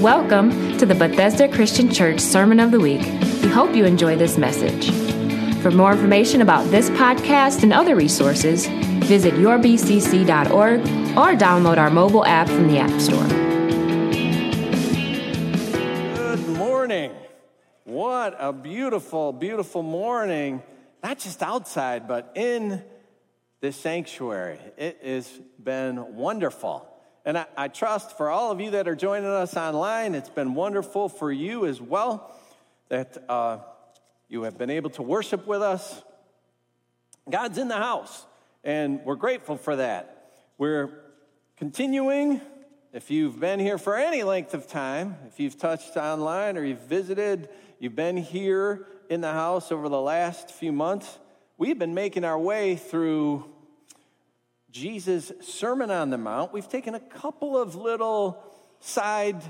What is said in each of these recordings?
Welcome to the Bethesda Christian Church Sermon of the Week. We hope you enjoy this message. For more information about this podcast and other resources, visit yourbcc.org or download our mobile app from the App Store. Good morning. What a beautiful, beautiful morning. Not just outside, but in this sanctuary. It has been wonderful. And I, I, trust for all of you that are joining us online, it's been wonderful for you as well that uh, you have been able to worship with us. God's in the house, and we're grateful for that. We're continuing. If you've been here for any length of time, if you've touched online or you've visited, you've been here in the house over the last few months, we've been making our way through Jesus' Sermon on the Mount, we've taken a couple of little side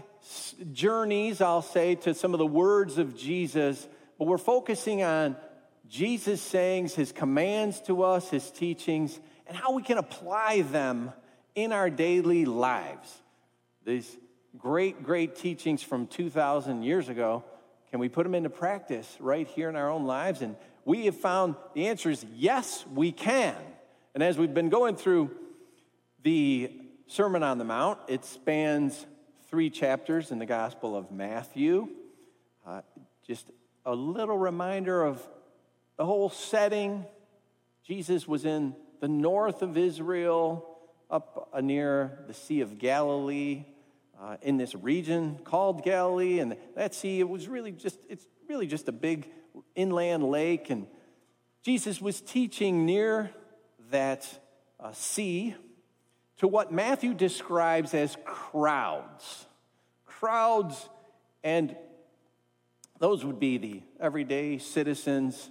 journeys, I'll say, to some of the words of Jesus, but we're focusing on Jesus' sayings, his commands to us, his teachings, and how we can apply them in our daily lives. These great, great teachings from 2,000 years ago, can we put them into practice right here in our own lives? And we have found the answer is yes, we can. And as we've been going through the Sermon on the Mount, it spans three chapters in the Gospel of Matthew. Uh, just a little reminder of the whole setting. Jesus was in the north of Israel, up uh, near the Sea of Galilee, uh, in this region called Galilee. And that sea, it was really just, it's really just a big inland lake. And Jesus was teaching near that uh, sea to what Matthew describes as crowds. Crowds, and those would be the everyday citizens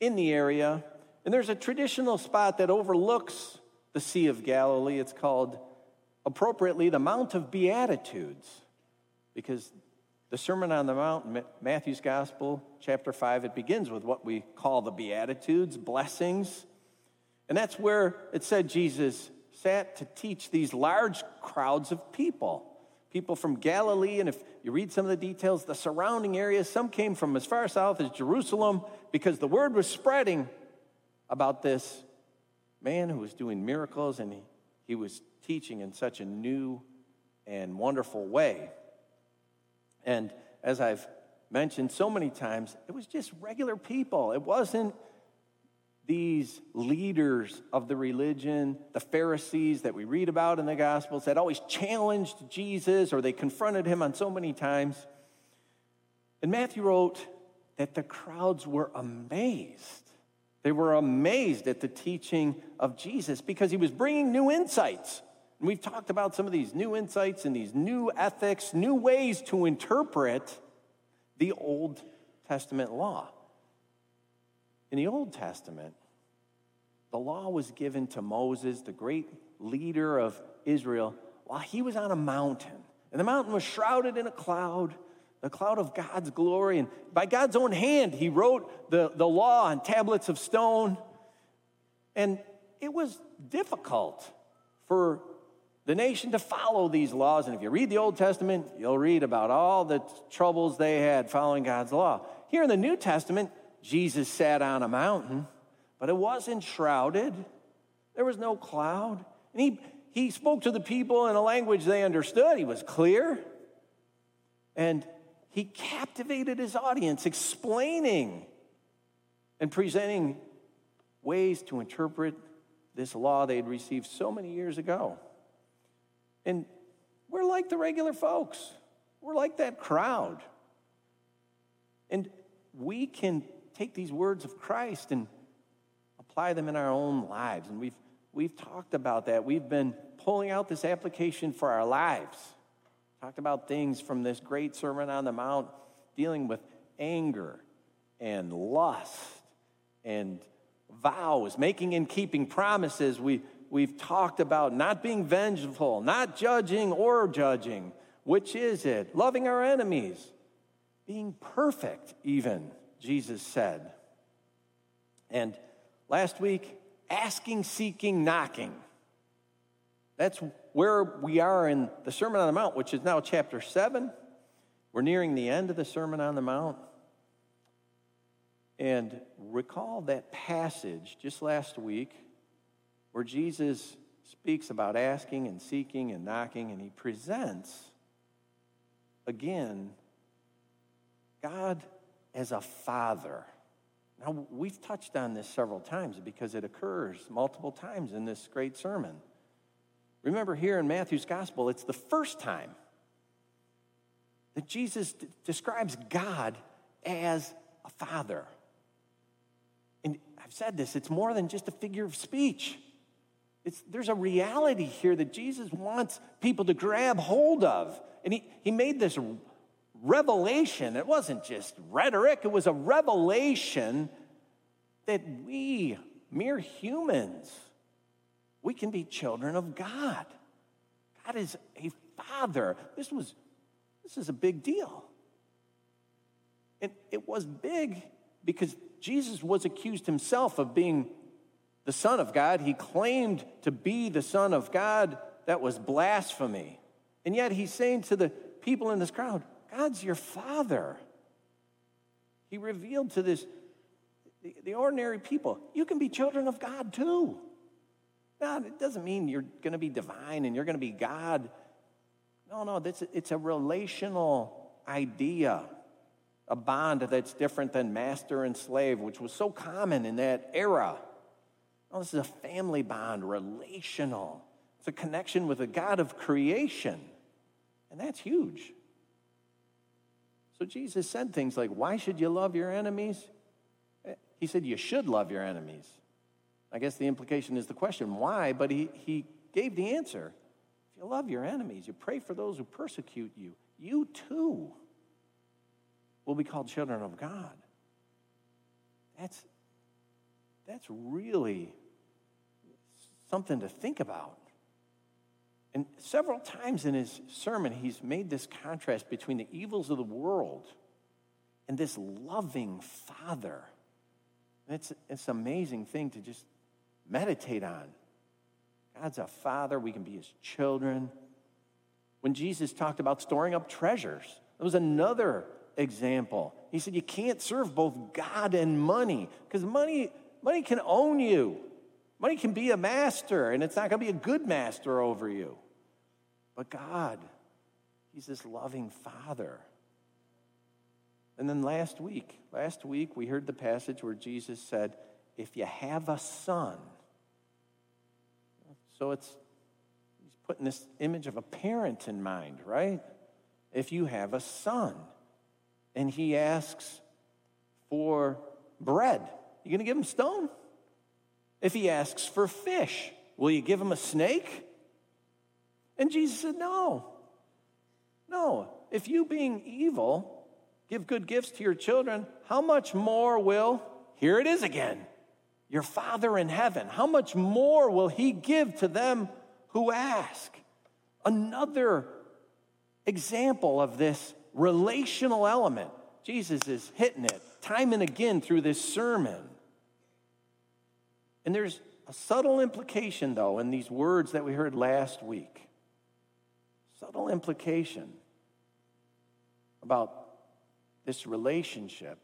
in the area. And there's a traditional spot that overlooks the Sea of Galilee. It's called, appropriately, the Mount of Beatitudes, because the Sermon on the Mount, Matthew's Gospel, chapter 5, it begins with what we call the Beatitudes, blessings. And that's where it said Jesus sat to teach these large crowds of people. People from Galilee, and if you read some of the details, the surrounding areas, some came from as far south as Jerusalem because the word was spreading about this man who was doing miracles and he, he was teaching in such a new and wonderful way. And as I've mentioned so many times, it was just regular people. It wasn't these leaders of the religion, the Pharisees that we read about in the Gospels, that always challenged Jesus or they confronted him on so many times. And Matthew wrote that the crowds were amazed. They were amazed at the teaching of Jesus because he was bringing new insights. And we've talked about some of these new insights and these new ethics, new ways to interpret the Old Testament law. In the Old Testament, the law was given to Moses, the great leader of Israel, while he was on a mountain. And the mountain was shrouded in a cloud, the cloud of God's glory. And by God's own hand, he wrote the, the law on tablets of stone. And it was difficult for the nation to follow these laws. And if you read the Old Testament, you'll read about all the troubles they had following God's law. Here in the New Testament, Jesus sat on a mountain, but it wasn't shrouded. There was no cloud. And he, he spoke to the people in a language they understood. He was clear. And he captivated his audience, explaining and presenting ways to interpret this law they had received so many years ago. And we're like the regular folks, we're like that crowd. And we can take these words of Christ and apply them in our own lives. And we've, we've talked about that. We've been pulling out this application for our lives. Talked about things from this great Sermon on the Mount dealing with anger and lust and vows, making and keeping promises. We, we've talked about not being vengeful, not judging or judging. Which is it? Loving our enemies, being perfect, even. Jesus said. And last week, asking, seeking, knocking. That's where we are in the Sermon on the Mount, which is now chapter 7. We're nearing the end of the Sermon on the Mount. And recall that passage just last week where Jesus speaks about asking and seeking and knocking, and he presents again God as a father. Now, we've touched on this several times because it occurs multiple times in this great sermon. Remember, here in Matthew's gospel, it's the first time that Jesus d- describes God as a father. And I've said this, it's more than just a figure of speech. It's, there's a reality here that Jesus wants people to grab hold of. And he, he made this revelation. It wasn't just rhetoric, it was a revelation that we, mere humans, we can be children of God. God is a father. This was this is a big deal. And it was big because Jesus was accused himself of being the Son of God. He claimed to be the Son of God. That was blasphemy. And yet he's saying to the people in this crowd, God's your Father. He revealed to this, the, the ordinary people, you can be children of God too. God, it doesn't mean you're going to be divine and you're going to be God no, no, this, it's a relational idea, a bond that's different than master and slave, which was so common in that era. No, this is a family bond, relational. It's a connection with the God of creation. And that's huge. So Jesus said things like, Why should you love your enemies? Eh, he said, You should love your enemies. I guess the implication is the question, why? But he, he gave the answer If you love your enemies, you pray for those who persecute you, you too will be called children of God. That's, that's really something to think about. And several times in his sermon, he's made this contrast between the evils of the world and this loving Father. It's, it's an amazing thing to just meditate on. God's a father, we can be his children. When Jesus talked about storing up treasures, that was another example. He said you can't serve both God and money because money, money can own you. Money can be a master, and it's not going to be a good master over you. But God, He's this loving Father. And then last week, last week we heard the passage where Jesus said, If you have a son, so it's he's putting this image of a parent in mind, right? If you have a son and he asks for bread, you to give him stone? If he asks for fish, will you give him a snake? And Jesus said, No. No. If you, being evil, give good gifts to your children, how much more will, here it is again, your Father in heaven, how much more will He give to them who ask? Another example of this relational element. Jesus is hitting it time and again through this sermon. And there's a subtle implication, though, in these words that we heard last week. Subtle implication about this relationship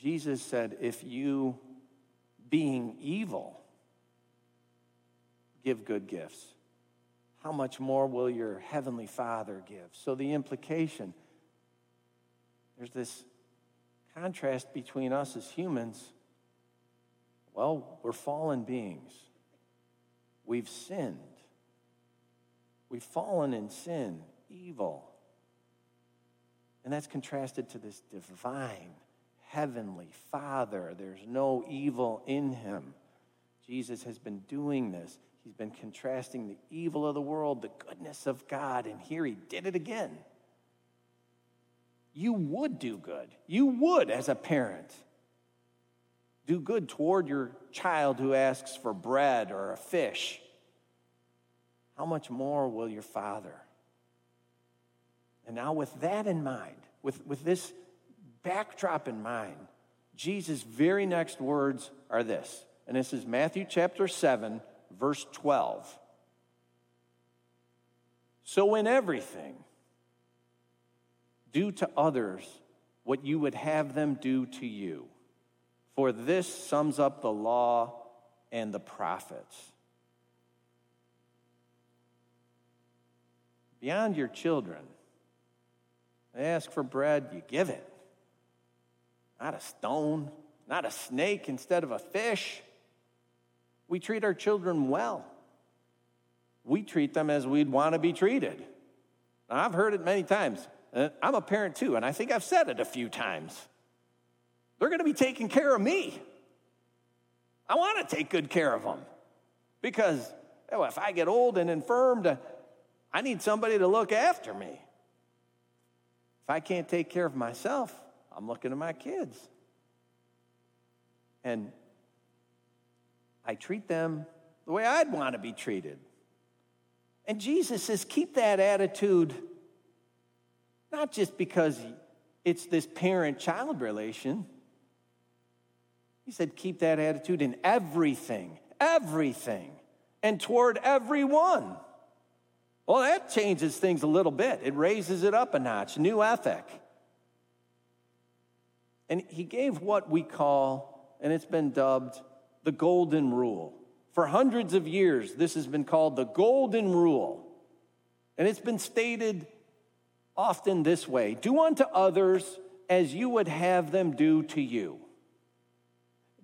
Jesus said, If you, being evil, give good gifts, how much more will your heavenly Father give? So the implication there's this contrast between us as humans. Well, we're fallen beings. We've sinned. We've fallen in sin, evil. And that's contrasted to this divine heavenly Father. There's no evil in him. Jesus has been doing this. He's been contrasting the evil of the world, the goodness of God, and here he did it again. You would do good. You would, as a parent, do good toward your child who asks for bread or a fish. How much more will your Father? And now, with that in mind, with, with this backdrop in mind, Jesus' very next words are this. And this is Matthew chapter 7, verse 12. So, in everything, do to others what you would have them do to you. For this sums up the law and the prophets. Beyond your children, they ask for bread, you give it. Not a stone, not a snake instead of a fish. We treat our children well. We treat them as we'd want to be treated. Now, I've heard it many times. Uh, I'm a parent too, and I think I've said it a few times. They're going to be taking care of me. I want to take good care of them because oh, if I get old and infirmed, uh, I need somebody to look after me. If I can't take care of myself, I'm looking at my kids. And I treat them the way I'd want to be treated. And Jesus says, keep that attitude, not just because it's this parent child relation. He said, keep that attitude in everything, everything, and toward everyone. Well, that changes things a little bit. It raises it up a notch, new ethic. And he gave what we call, and it's been dubbed, the golden rule. For hundreds of years, this has been called the golden rule. And it's been stated often this way do unto others as you would have them do to you.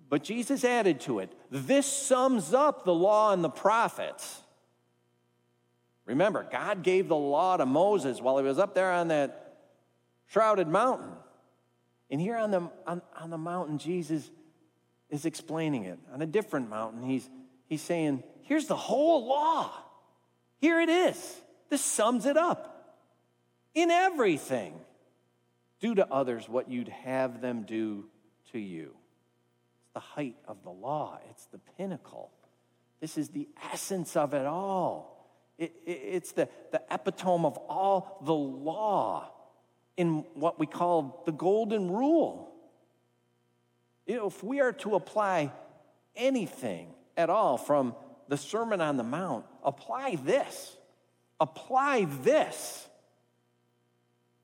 But Jesus added to it this sums up the law and the prophets. Remember, God gave the law to Moses while he was up there on that shrouded mountain. And here on the, on, on the mountain, Jesus is explaining it. On a different mountain, he's, he's saying, Here's the whole law. Here it is. This sums it up. In everything, do to others what you'd have them do to you. It's the height of the law, it's the pinnacle. This is the essence of it all. It, it, it's the, the epitome of all the law in what we call the golden rule. You know, if we are to apply anything at all from the Sermon on the Mount, apply this. Apply this.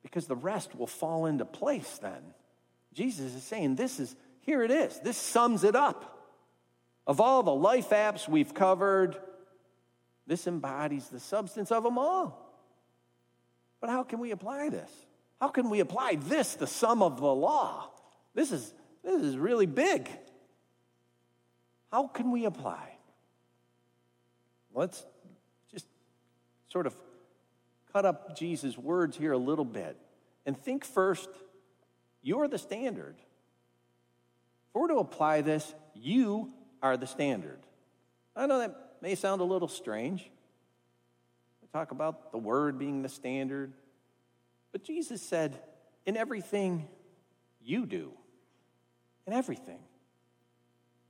Because the rest will fall into place then. Jesus is saying, This is, here it is. This sums it up. Of all the life apps we've covered, this embodies the substance of them all. But how can we apply this? How can we apply this, the sum of the law? This is, this is really big. How can we apply? Let's just sort of cut up Jesus' words here a little bit and think first you're the standard. If we're to apply this, you are the standard. I know that may sound a little strange. We talk about the word being the standard. But Jesus said, in everything you do, in everything.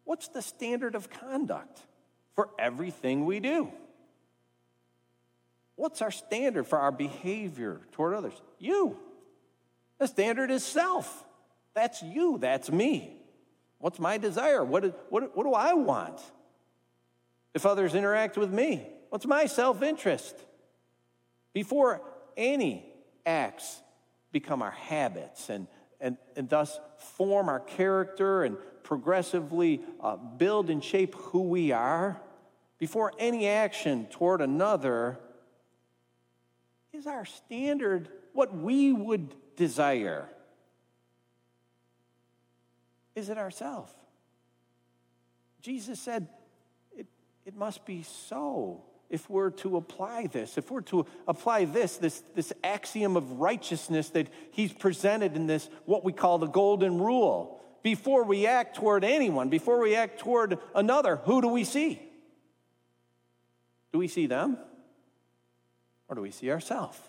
What's the standard of conduct for everything we do? What's our standard for our behavior toward others? You. The standard is self. That's you. That's me. What's my desire? What, what, what do I want? If others interact with me? What's my self interest? Before any acts become our habits and, and, and thus form our character and progressively uh, build and shape who we are, before any action toward another, is our standard what we would desire? Is it ourself? Jesus said, it must be so if we're to apply this, if we're to apply this, this, this axiom of righteousness that he's presented in this, what we call the golden rule. Before we act toward anyone, before we act toward another, who do we see? Do we see them? Or do we see ourselves?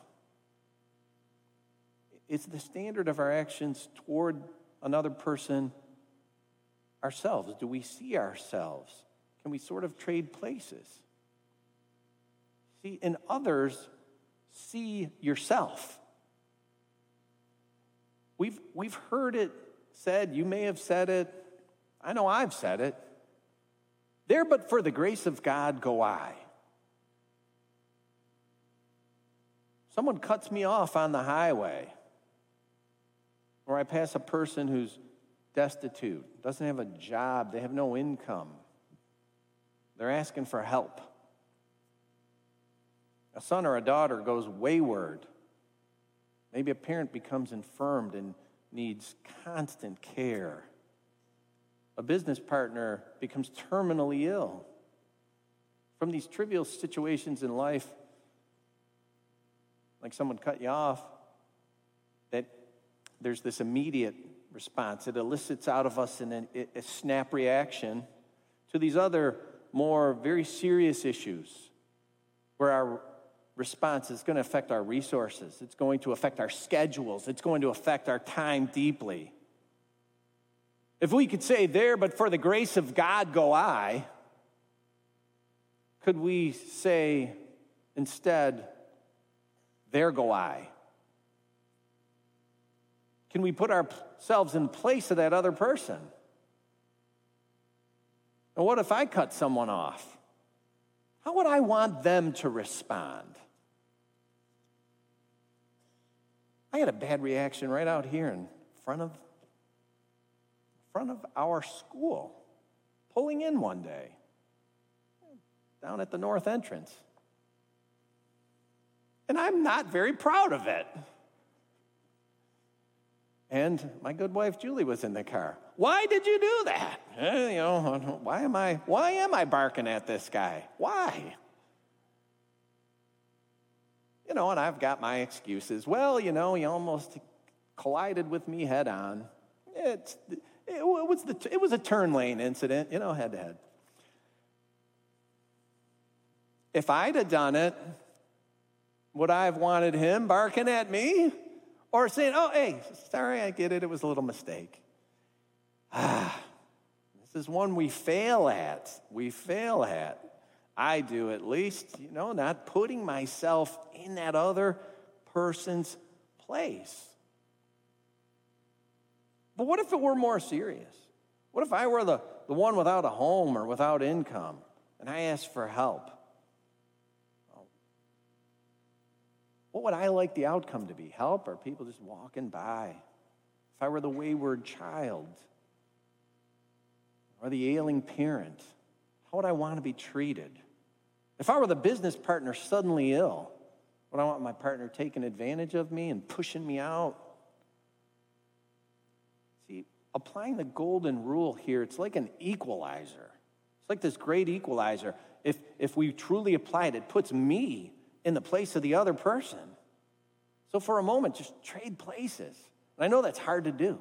It's the standard of our actions toward another person ourselves. Do we see ourselves? Can we sort of trade places? See, in others, see yourself. We've, we've heard it said, you may have said it, I know I've said it. There but for the grace of God go I. Someone cuts me off on the highway. Or I pass a person who's destitute, doesn't have a job, they have no income. They're asking for help. A son or a daughter goes wayward. Maybe a parent becomes infirmed and needs constant care. A business partner becomes terminally ill. From these trivial situations in life, like someone cut you off, that there's this immediate response. It elicits out of us an, a snap reaction to these other more very serious issues where our response is going to affect our resources, it's going to affect our schedules, it's going to affect our time deeply. If we could say, There, but for the grace of God go I, could we say instead, There go I? Can we put ourselves in place of that other person? And what if I cut someone off? How would I want them to respond? I had a bad reaction right out here in front of front of our school, pulling in one day, down at the north entrance. And I'm not very proud of it. And my good wife Julie was in the car. Why did you do that? Eh, you know, why am I why am I barking at this guy? Why? You know, and I've got my excuses. Well, you know, he almost collided with me head on. It's, it, was the, it was a turn lane incident, you know, head to head. If I'd have done it, would I have wanted him barking at me? Or saying, oh, hey, sorry, I get it, it was a little mistake. Ah, this is one we fail at. We fail at. I do at least, you know, not putting myself in that other person's place. But what if it were more serious? What if I were the, the one without a home or without income and I asked for help? What would I like the outcome to be? Help or people just walking by? If I were the wayward child or the ailing parent, how would I want to be treated? If I were the business partner suddenly ill, would I want my partner taking advantage of me and pushing me out? See, applying the golden rule here, it's like an equalizer. It's like this great equalizer. If, if we truly apply it, it puts me in the place of the other person. So for a moment, just trade places. And I know that's hard to do.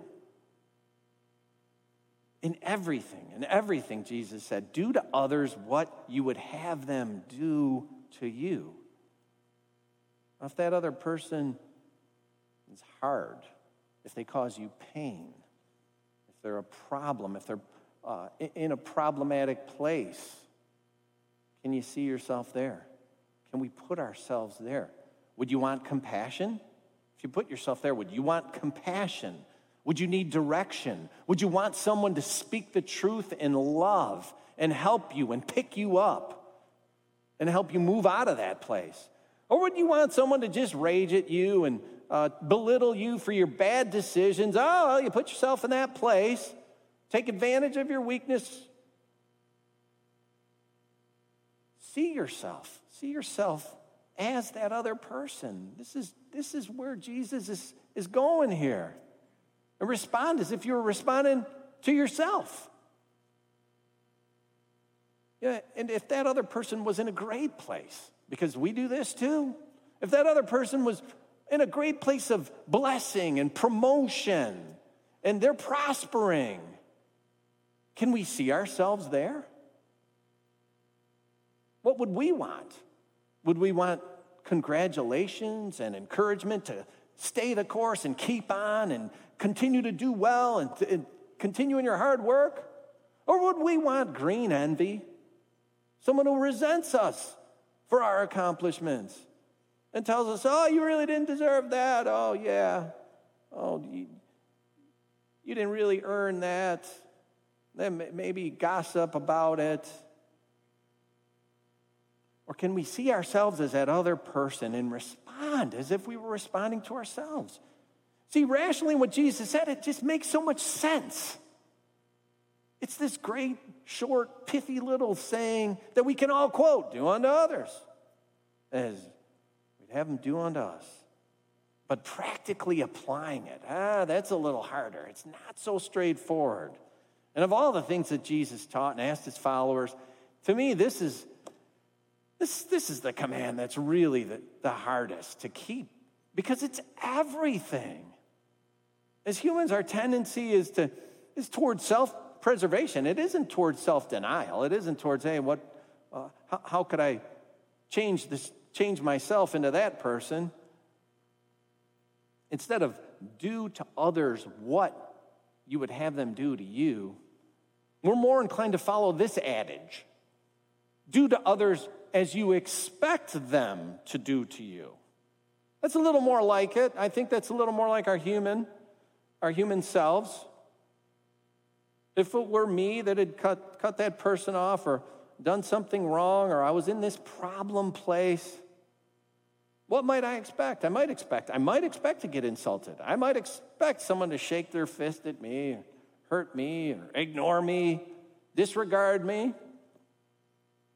In everything, in everything, Jesus said, do to others what you would have them do to you. If that other person is hard, if they cause you pain, if they're a problem, if they're uh, in a problematic place, can you see yourself there? Can we put ourselves there? Would you want compassion? If you put yourself there, would you want compassion? Would you need direction? Would you want someone to speak the truth in love and help you and pick you up and help you move out of that place? Or would you want someone to just rage at you and uh, belittle you for your bad decisions? Oh, you put yourself in that place, take advantage of your weakness. See yourself, see yourself as that other person. This is, this is where Jesus is, is going here. And respond as if you were responding to yourself. Yeah, and if that other person was in a great place, because we do this too, if that other person was in a great place of blessing and promotion and they're prospering, can we see ourselves there? What would we want? Would we want congratulations and encouragement to stay the course and keep on and continue to do well and, and continue in your hard work? Or would we want green envy? Someone who resents us for our accomplishments and tells us, oh, you really didn't deserve that. Oh, yeah. Oh, you, you didn't really earn that. Then maybe gossip about it. Or can we see ourselves as that other person and respond as if we were responding to ourselves? See, rationally, what Jesus said, it just makes so much sense. It's this great, short, pithy little saying that we can all quote do unto others as we'd have them do unto us. But practically applying it, ah, that's a little harder. It's not so straightforward. And of all the things that Jesus taught and asked his followers, to me, this is, this, this is the command that's really the, the hardest to keep because it's everything. As humans, our tendency is to is towards self preservation. It isn't towards self denial. It isn't towards, hey, what, uh, how, how could I change this, change myself into that person? Instead of do to others what you would have them do to you, we're more inclined to follow this adage do to others as you expect them to do to you. That's a little more like it. I think that's a little more like our human, our human selves. If it were me that had cut, cut that person off or done something wrong or I was in this problem place, what might I expect? I might expect, I might expect to get insulted. I might expect someone to shake their fist at me, hurt me, or ignore me, disregard me.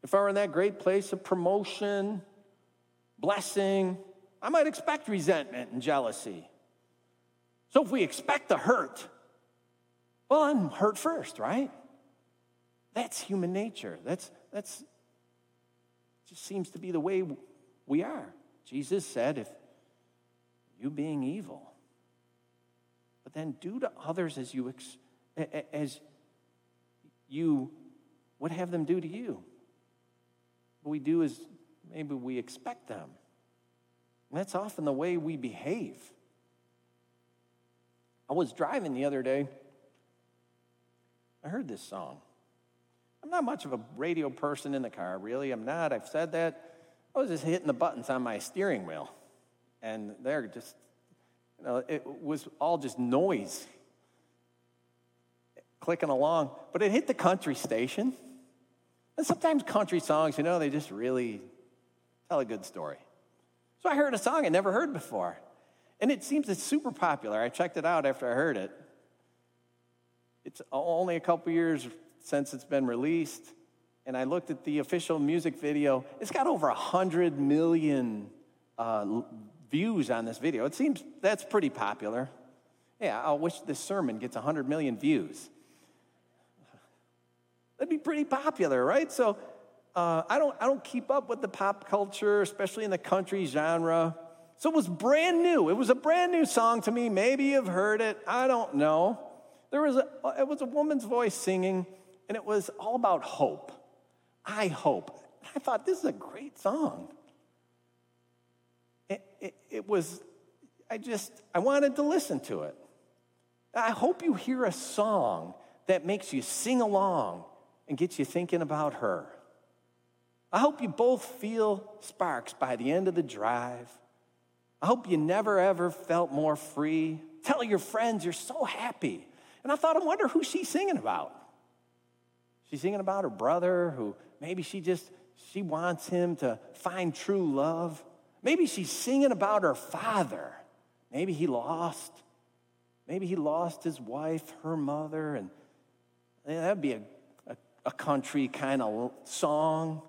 If I were in that great place of promotion, blessing, I might expect resentment and jealousy. So if we expect the hurt, well, I'm hurt first, right? That's human nature. That's, that's just seems to be the way we are. Jesus said, if you being evil, but then do to others as you, as you would have them do to you. We do is maybe we expect them. And that's often the way we behave. I was driving the other day I heard this song. I'm not much of a radio person in the car, really. I'm not. I've said that. I was just hitting the buttons on my steering wheel, and they're just, you know, it was all just noise clicking along. But it hit the country station. And sometimes country songs, you know, they just really tell a good story. So I heard a song I never heard before. And it seems it's super popular. I checked it out after I heard it. It's only a couple years since it's been released, and I looked at the official music video. It's got over 100 million uh, views on this video. It seems that's pretty popular. Yeah, I wish this sermon gets 100 million views. That'd be pretty popular, right? So uh, I, don't, I don't keep up with the pop culture, especially in the country genre. So it was brand new. It was a brand new song to me. Maybe you've heard it. I don't know there was a, it was a woman's voice singing, and it was all about hope. I hope. I thought, this is a great song. It, it, it was, I just, I wanted to listen to it. I hope you hear a song that makes you sing along and gets you thinking about her. I hope you both feel sparks by the end of the drive. I hope you never ever felt more free. Tell your friends you're so happy and I thought, I wonder who she's singing about. She's singing about her brother who maybe she just she wants him to find true love. Maybe she's singing about her father. Maybe he lost. Maybe he lost his wife, her mother, and that'd be a, a, country kind of song.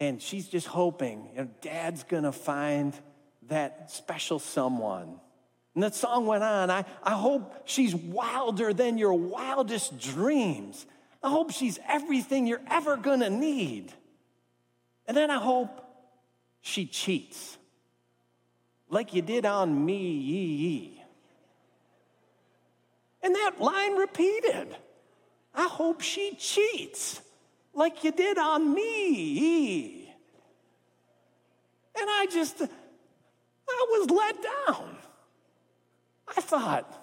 And she's just hoping, you dad's gonna find that special someone and that song went on. I, I hope she's wilder than your wildest dreams. I hope she's everything you're ever gonna need. And then I hope she cheats like you did on me, ye, ye. And that line repeated. I hope she cheats like you did on me. And I just, I was let down. I thought,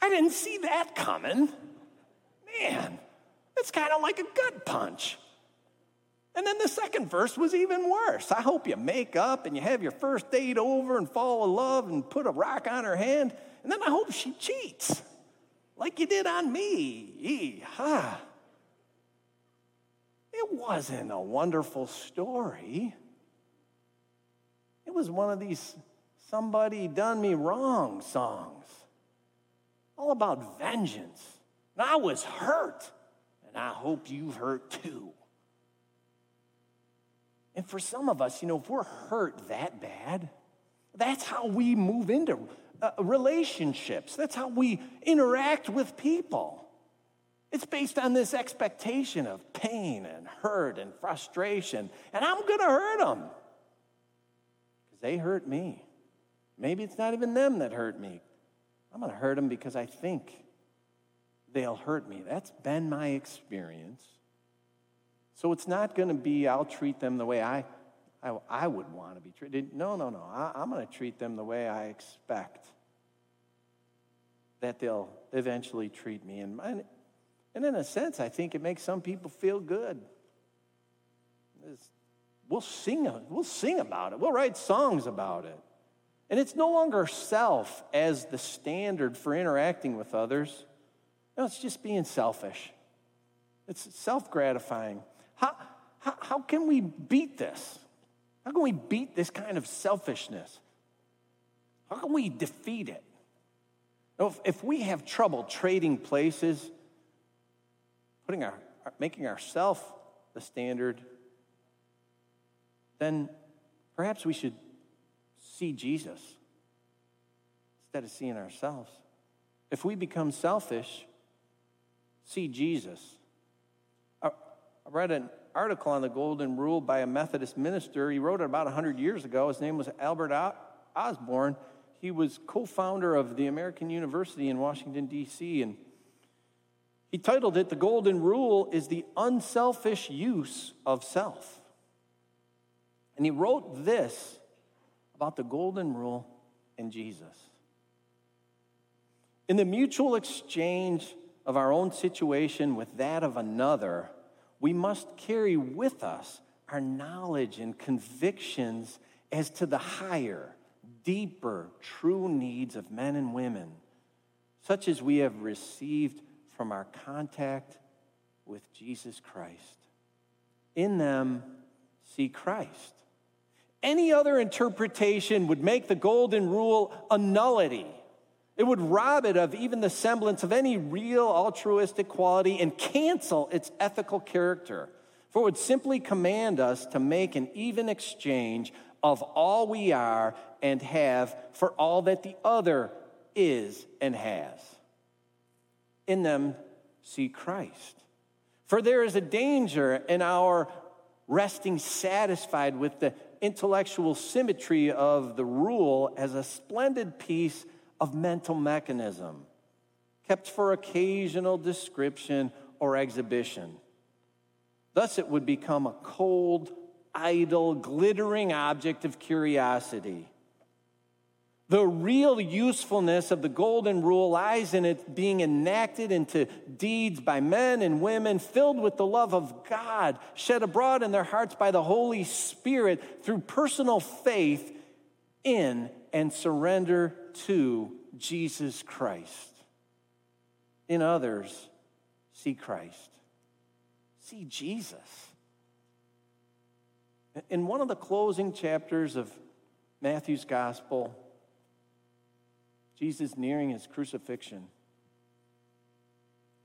I didn't see that coming. Man, it's kind of like a gut punch. And then the second verse was even worse. I hope you make up and you have your first date over and fall in love and put a rock on her hand. And then I hope she cheats like you did on me. Ha. It wasn't a wonderful story. It was one of these somebody done me wrong songs, all about vengeance. And I was hurt, and I hope you've hurt too. And for some of us, you know, if we're hurt that bad, that's how we move into uh, relationships. That's how we interact with people. It's based on this expectation of pain and hurt and frustration. And I'm going to hurt them because they hurt me. Maybe it's not even them that hurt me. I'm going to hurt them because I think they'll hurt me. That's been my experience. So it's not going to be, I'll treat them the way I, I, I would want to be treated. No, no, no. I, I'm going to treat them the way I expect that they'll eventually treat me. And, and in a sense, I think it makes some people feel good. It's, we'll sing, we'll sing about it. We'll write songs about it. And it's no longer self as the standard for interacting with others. No, it's just being selfish. It's self gratifying. How, how, how can we beat this? How can we beat this kind of selfishness? How can we defeat it? If, we have trouble trading places, putting our, making ourselves the standard, then perhaps we should see Jesus instead of seeing ourselves. If we become selfish, see Jesus. I read an article on the Golden Rule by a Methodist minister. He wrote it about 100 years ago. His name was Albert Osborne. He was co founder of the American University in Washington, D.C., and he titled it The Golden Rule is the Unselfish Use of Self. And he wrote this about the Golden Rule and Jesus. In the mutual exchange of our own situation with that of another, we must carry with us our knowledge and convictions as to the higher, deeper, true needs of men and women, such as we have received from our contact with Jesus Christ. In them, see Christ. Any other interpretation would make the golden rule a nullity it would rob it of even the semblance of any real altruistic quality and cancel its ethical character. For it would simply command us to make an even exchange of all we are and have for all that the other is and has. In them, see Christ. For there is a danger in our resting satisfied with the intellectual symmetry of the rule as a splendid piece of mental mechanism, kept for occasional description or exhibition. Thus, it would become a cold, idle, glittering object of curiosity. The real usefulness of the Golden Rule lies in it being enacted into deeds by men and women filled with the love of God, shed abroad in their hearts by the Holy Spirit through personal faith in and surrender to Jesus Christ. In others, see Christ. See Jesus. In one of the closing chapters of Matthew's gospel, Jesus nearing his crucifixion,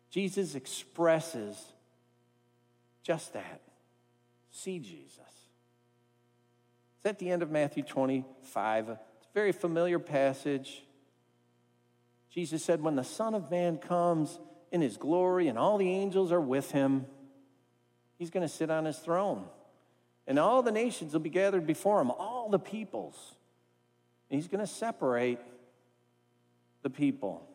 Jesus expresses just that see Jesus. It's at the end of Matthew 25 very familiar passage. Jesus said, When the Son of Man comes in his glory and all the angels are with him, he's going to sit on his throne. And all the nations will be gathered before him, all the peoples. And he's going to separate the people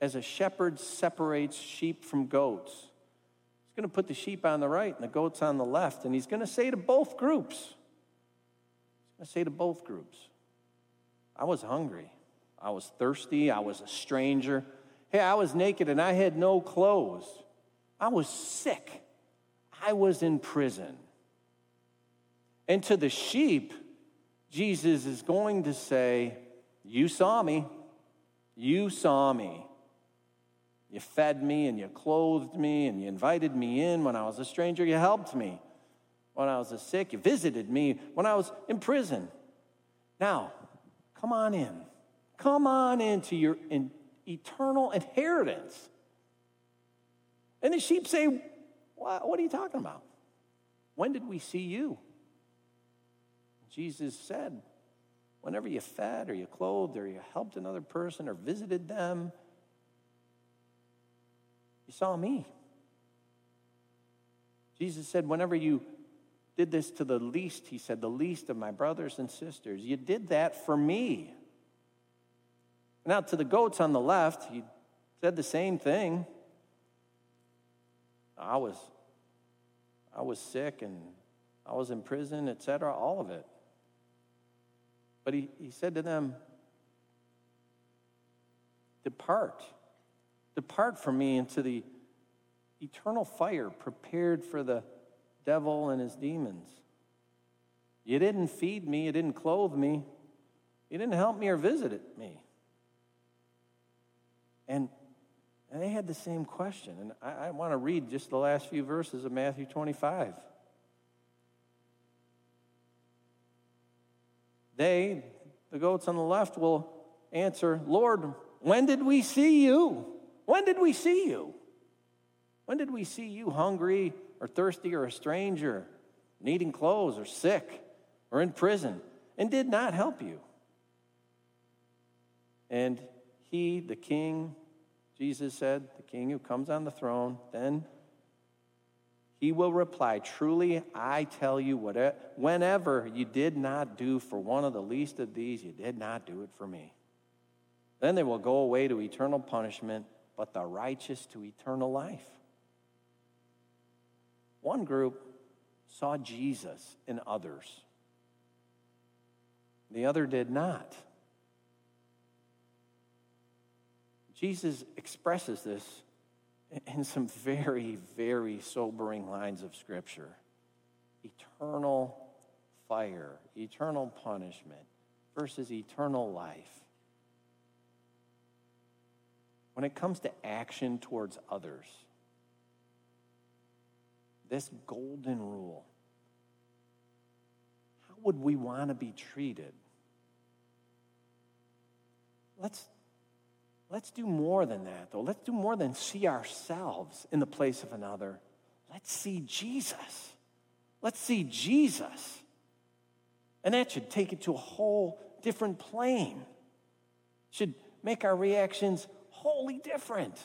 as a shepherd separates sheep from goats. He's going to put the sheep on the right and the goats on the left. And he's going to say to both groups, he's going to say to both groups, I was hungry. I was thirsty. I was a stranger. Hey, I was naked and I had no clothes. I was sick. I was in prison. And to the sheep, Jesus is going to say, You saw me. You saw me. You fed me and you clothed me and you invited me in when I was a stranger. You helped me when I was sick. You visited me when I was in prison. Now, Come on in. Come on into your in eternal inheritance. And the sheep say, What are you talking about? When did we see you? Jesus said, Whenever you fed or you clothed or you helped another person or visited them, you saw me. Jesus said, Whenever you did this to the least, he said, the least of my brothers and sisters, you did that for me. Now, to the goats on the left, he said the same thing. I was, I was sick and I was in prison, etc., all of it. But he, he said to them, Depart. Depart from me into the eternal fire prepared for the devil and his demons. You didn't feed me, you didn't clothe me, you didn't help me or visit me. And, and they had the same question. And I, I want to read just the last few verses of Matthew 25. They, the goats on the left, will answer, Lord, when did we see you? When did we see you? When did we see you hungry or thirsty or a stranger, needing clothes or sick or in prison, and did not help you? And he, the king, Jesus said, the king who comes on the throne, then he will reply, Truly, I tell you, whatever, whenever you did not do for one of the least of these, you did not do it for me. Then they will go away to eternal punishment, but the righteous to eternal life. One group saw Jesus in others, the other did not. Jesus expresses this in some very, very sobering lines of Scripture eternal fire, eternal punishment versus eternal life. When it comes to action towards others, this golden rule, how would we want to be treated? Let's, let's do more than that, though. Let's do more than see ourselves in the place of another. Let's see Jesus. Let's see Jesus. And that should take it to a whole different plane. Should make our reactions wholly different.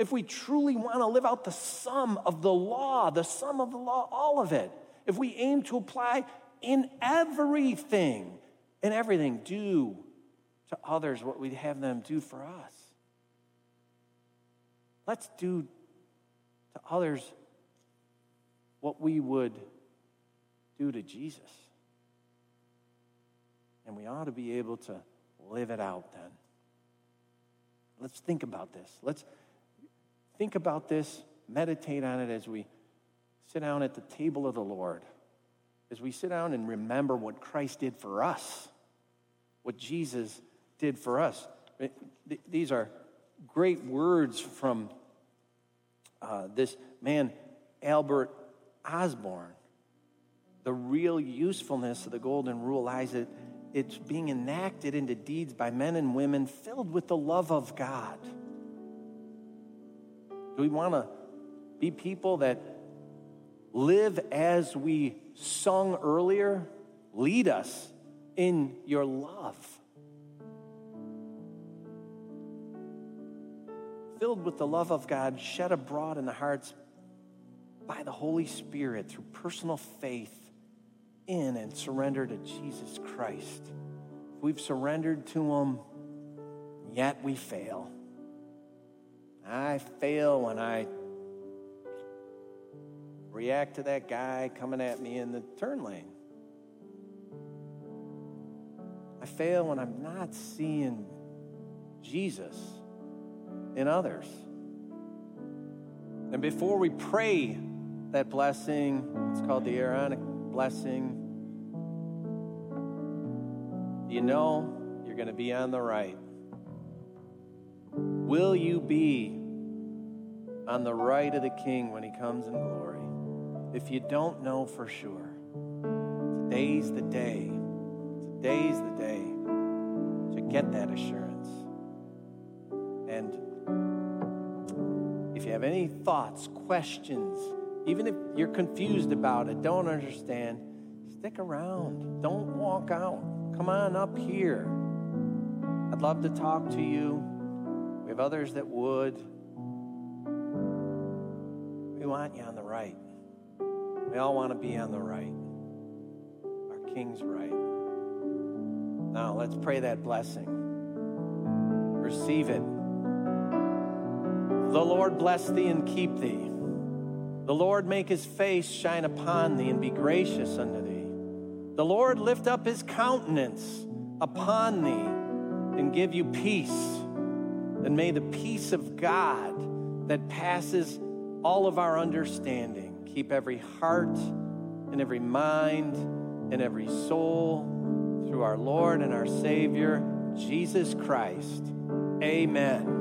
If we truly want to live out the sum of the law, the sum of the law, all of it, if we aim to apply in everything, in everything, do to others what we'd have them do for us. Let's do to others what we would do to Jesus. And we ought to be able to live it out then. Let's think about this. Let's think about this, meditate on it as we sit down at the table of the Lord, as we sit down and remember what Christ did for us, what Jesus did for us. These are great words from uh, this man, Albert Osborne. The real usefulness of the Golden Rule lies that it's being enacted into deeds by men and women filled with the love of God. Do we want to be people that live as we sung earlier? Lead us in your love. Filled with the love of God, shed abroad in the hearts by the Holy Spirit through personal faith in and surrender to Jesus Christ. We've surrendered to Him, yet we fail. I fail when I react to that guy coming at me in the turn lane. I fail when I'm not seeing Jesus in others. And before we pray that blessing, it's called the Aaronic blessing, you know you're going to be on the right. Will you be on the right of the King when he comes in glory? If you don't know for sure, today's the day. Today's the day. To get that assurance. And if you have any thoughts, questions, even if you're confused about it, don't understand, stick around. Don't walk out. Come on up here. I'd love to talk to you. We have others that would. Want you on the right. We all want to be on the right. Our King's right. Now, let's pray that blessing. Receive it. The Lord bless thee and keep thee. The Lord make his face shine upon thee and be gracious unto thee. The Lord lift up his countenance upon thee and give you peace. And may the peace of God that passes all of our understanding keep every heart and every mind and every soul through our Lord and our Savior, Jesus Christ. Amen.